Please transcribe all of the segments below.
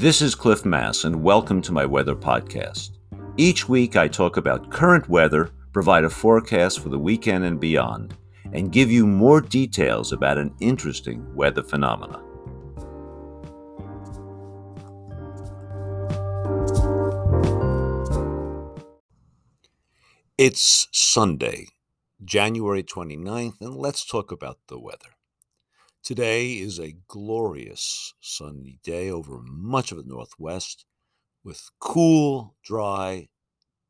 This is Cliff Mass, and welcome to my weather podcast. Each week, I talk about current weather, provide a forecast for the weekend and beyond, and give you more details about an interesting weather phenomena. It's Sunday, January 29th, and let's talk about the weather. Today is a glorious sunny day over much of the Northwest with cool, dry,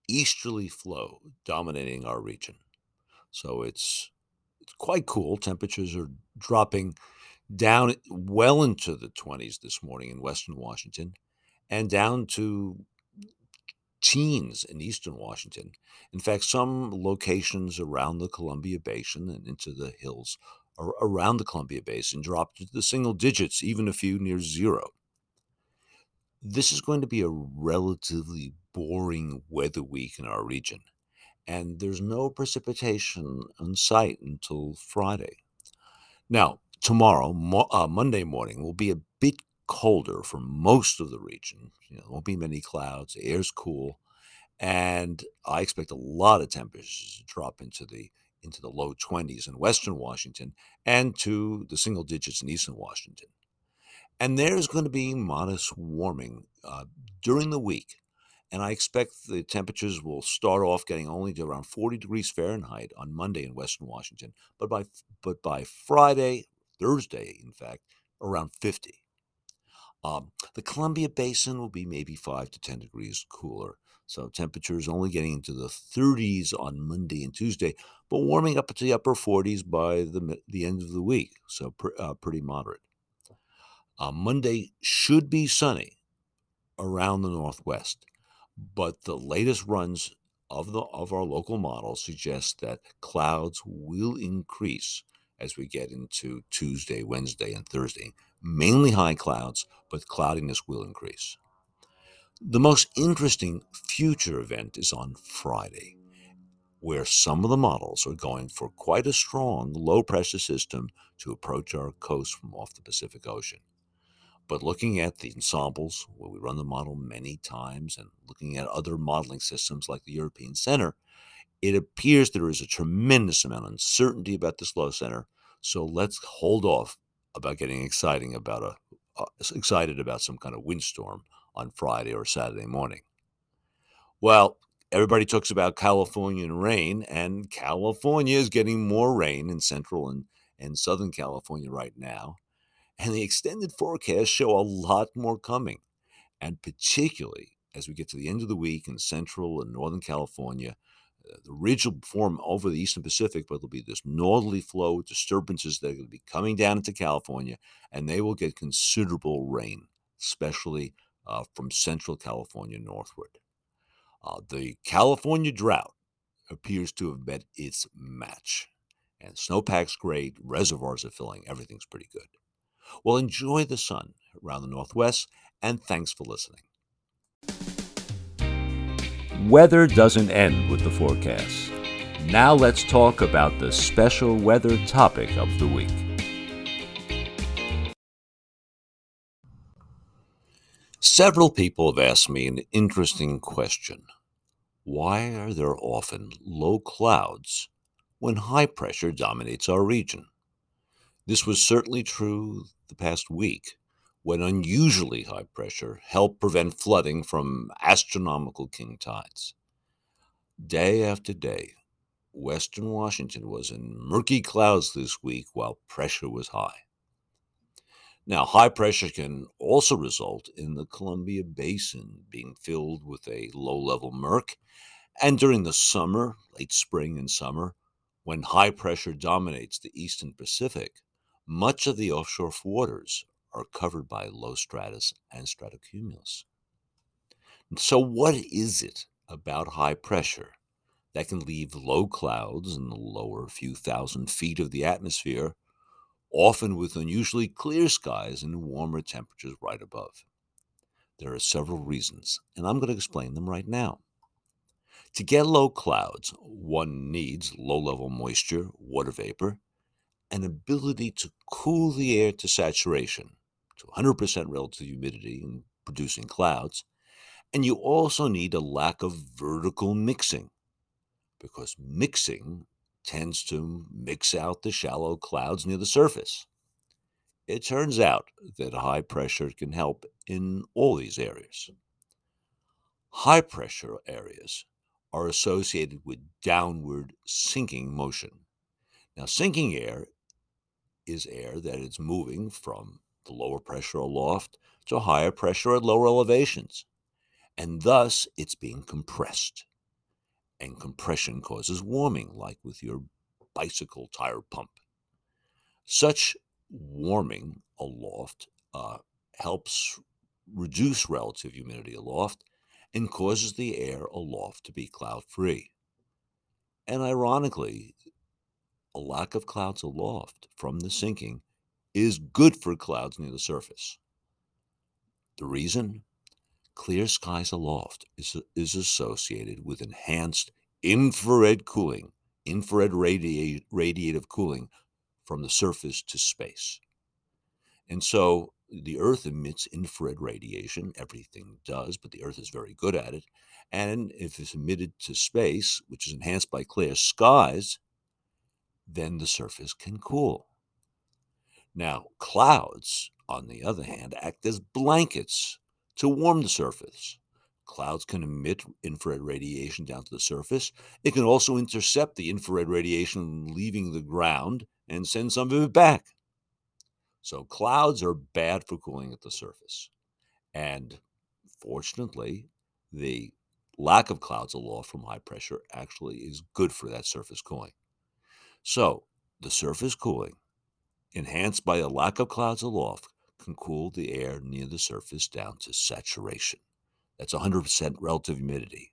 easterly flow dominating our region. So it's it's quite cool. Temperatures are dropping down well into the 20s this morning in western Washington and down to teens in eastern Washington. In fact, some locations around the Columbia Basin and into the hills around the Columbia Basin dropped into the single digits, even a few near zero. This is going to be a relatively boring weather week in our region, and there's no precipitation on sight until Friday. Now, tomorrow, mo- uh, Monday morning, will be a bit colder for most of the region. You know, there won't be many clouds, the air's cool, and I expect a lot of temperatures to drop into the into the low 20s in western Washington and to the single digits in eastern Washington. And there's going to be modest warming uh, during the week. And I expect the temperatures will start off getting only to around 40 degrees Fahrenheit on Monday in western Washington, but by but by Friday, Thursday, in fact, around 50. Um, the Columbia Basin will be maybe 5 to 10 degrees cooler. So temperatures only getting into the 30s on Monday and Tuesday, but warming up to the upper 40s by the, the end of the week. So pr- uh, pretty moderate. Uh, Monday should be sunny around the northwest, but the latest runs of the of our local model suggest that clouds will increase as we get into Tuesday, Wednesday, and Thursday. Mainly high clouds, but cloudiness will increase. The most interesting future event is on Friday, where some of the models are going for quite a strong low pressure system to approach our coast from off the Pacific Ocean. But looking at the ensembles, where we run the model many times, and looking at other modeling systems like the European Center, it appears there is a tremendous amount of uncertainty about this low center. So let's hold off about getting exciting about a uh, excited about some kind of windstorm on Friday or Saturday morning. Well, everybody talks about California and rain, and California is getting more rain in central and, and southern California right now. And the extended forecasts show a lot more coming. And particularly as we get to the end of the week in central and northern California, uh, the ridge will form over the eastern Pacific, but there'll be this northerly flow disturbances that are going to be coming down into California, and they will get considerable rain, especially uh, from central California northward. Uh, the California drought appears to have met its match, and snowpack's great, reservoirs are filling, everything's pretty good. Well, enjoy the sun around the northwest, and thanks for listening. Weather doesn't end with the forecast. Now let's talk about the special weather topic of the week. Several people have asked me an interesting question. Why are there often low clouds when high pressure dominates our region? This was certainly true the past week when unusually high pressure helped prevent flooding from astronomical king tides. Day after day, Western Washington was in murky clouds this week while pressure was high. Now, high pressure can also result in the Columbia Basin being filled with a low level murk. And during the summer, late spring and summer, when high pressure dominates the eastern Pacific, much of the offshore waters are covered by low stratus and stratocumulus. So, what is it about high pressure that can leave low clouds in the lower few thousand feet of the atmosphere often with unusually clear skies and warmer temperatures right above. There are several reasons, and I'm going to explain them right now. To get low clouds, one needs low level moisture, water vapor, an ability to cool the air to saturation, to 100% relative humidity, in producing clouds. And you also need a lack of vertical mixing because mixing tends to mix out the shallow clouds near the surface. It turns out that high pressure can help in all these areas. High pressure areas are associated with downward sinking motion. Now, sinking air is air that is moving from the lower pressure aloft to higher pressure at lower elevations, and thus it's being compressed. And compression causes warming, like with your bicycle tire pump. Such warming aloft uh, helps reduce relative humidity aloft and causes the air aloft to be cloud free. And ironically, a lack of clouds aloft from the sinking is good for clouds near the surface. The reason? Clear skies aloft is, is associated with enhanced infrared cooling, infrared radi- radiative cooling from the surface to space. And so the Earth emits infrared radiation. Everything does, but the Earth is very good at it. And if it's emitted to space, which is enhanced by clear skies, then the surface can cool. Now, clouds, on the other hand, act as blankets to warm the surface. Clouds can emit infrared radiation down to the surface. It can also intercept the infrared radiation leaving the ground and send some of it back. So clouds are bad for cooling at the surface. And fortunately, the lack of clouds aloft from high pressure actually is good for that surface cooling. So the surface cooling, enhanced by a lack of clouds aloft, can cool the air near the surface down to saturation. That's 100% relative humidity,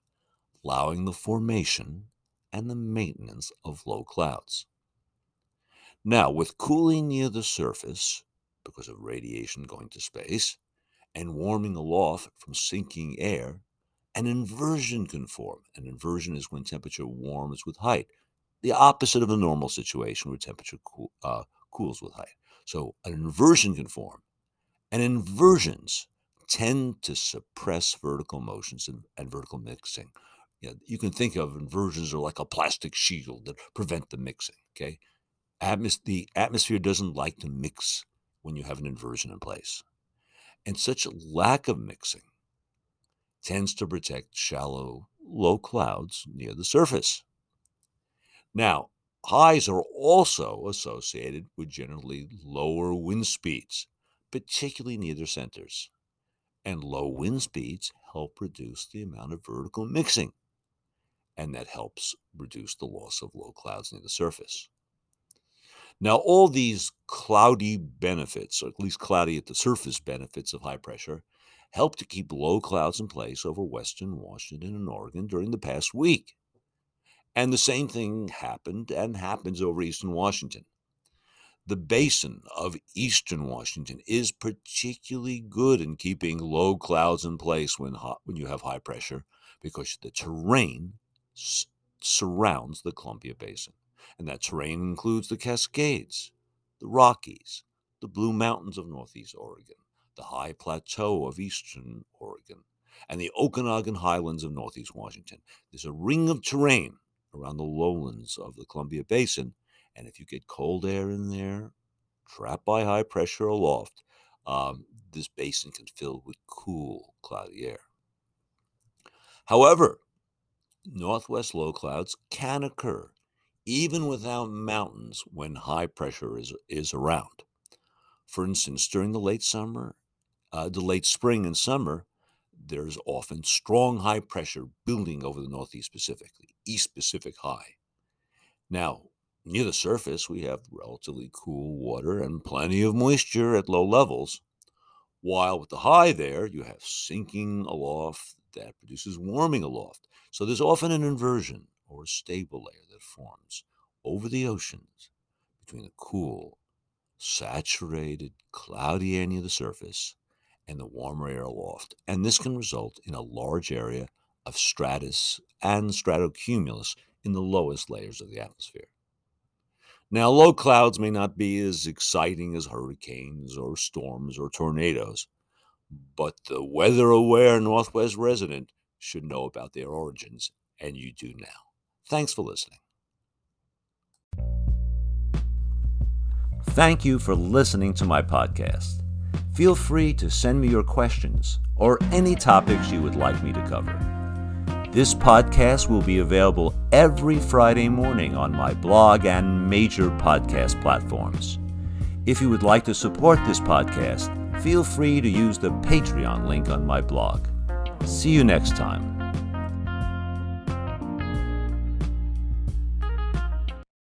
allowing the formation and the maintenance of low clouds. Now, with cooling near the surface, because of radiation going to space, and warming aloft from sinking air, an inversion can form. An inversion is when temperature warms with height, the opposite of a normal situation where temperature cool, uh, cools with height. So an inversion can form. And inversions tend to suppress vertical motions and, and vertical mixing. You, know, you can think of inversions are like a plastic shield that prevent the mixing. Okay, Atmos- the atmosphere doesn't like to mix when you have an inversion in place. And such lack of mixing tends to protect shallow, low clouds near the surface. Now, highs are also associated with generally lower wind speeds, particularly near their centers. And low wind speeds help reduce the amount of vertical mixing, and that helps reduce the loss of low clouds near the surface. Now, all these cloudy benefits, or at least cloudy at the surface benefits of high pressure, help to keep low clouds in place over western Washington and Oregon during the past week. And the same thing happened and happens over eastern Washington. The basin of eastern Washington is particularly good in keeping low clouds in place when, hot, when you have high pressure because the terrain s- surrounds the Columbia Basin and that terrain includes the Cascades, the Rockies, the Blue Mountains of Northeast Oregon, the High Plateau of Eastern Oregon, and the Okanogan Highlands of Northeast Washington. There's a ring of terrain around the lowlands of the Columbia Basin, and if you get cold air in there, trapped by high pressure aloft, um, this basin can fill with cool, cloudy air. However, northwest low clouds can occur even without mountains when high pressure is, is around. For instance, during the late summer, uh, the late spring and summer, there's often strong high pressure building over the Northeast Pacific, the East Pacific High. Now, near the surface, we have relatively cool water and plenty of moisture at low levels, while with the high there, you have sinking aloft that produces warming aloft. So there's often an inversion or stable layer that forms over the oceans between the cool, saturated, cloudy air near the surface and the warmer air aloft. And this can result in a large area of stratus and stratocumulus in the lowest layers of the atmosphere. Now, low clouds may not be as exciting as hurricanes or storms or tornadoes, but the weather aware Northwest resident should know about their origins, and you do now. Thanks for listening. Thank you for listening to my podcast. Feel free to send me your questions or any topics you would like me to cover. This podcast will be available every Friday morning on my blog and major podcast platforms. If you would like to support this podcast, feel free to use the Patreon link on my blog. See you next time.